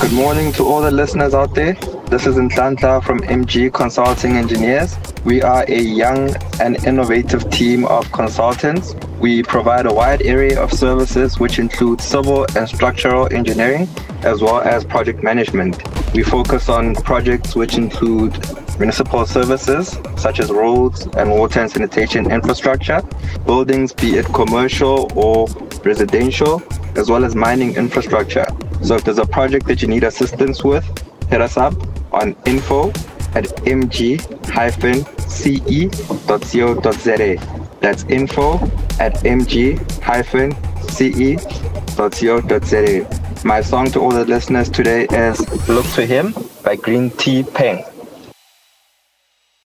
Good morning to all the listeners out there. This is Ntlantla from MG Consulting Engineers. We are a young and innovative team of consultants. We provide a wide array of services which include civil and structural engineering as well as project management. We focus on projects which include municipal services such as roads and water and sanitation infrastructure, buildings, be it commercial or residential, as well as mining infrastructure. So if there's a project that you need assistance with, hit us up on info at mg-ce.co.za. That's info at mg-ce.co.za. My song to all the listeners today is Look to Him by Greentea Peng.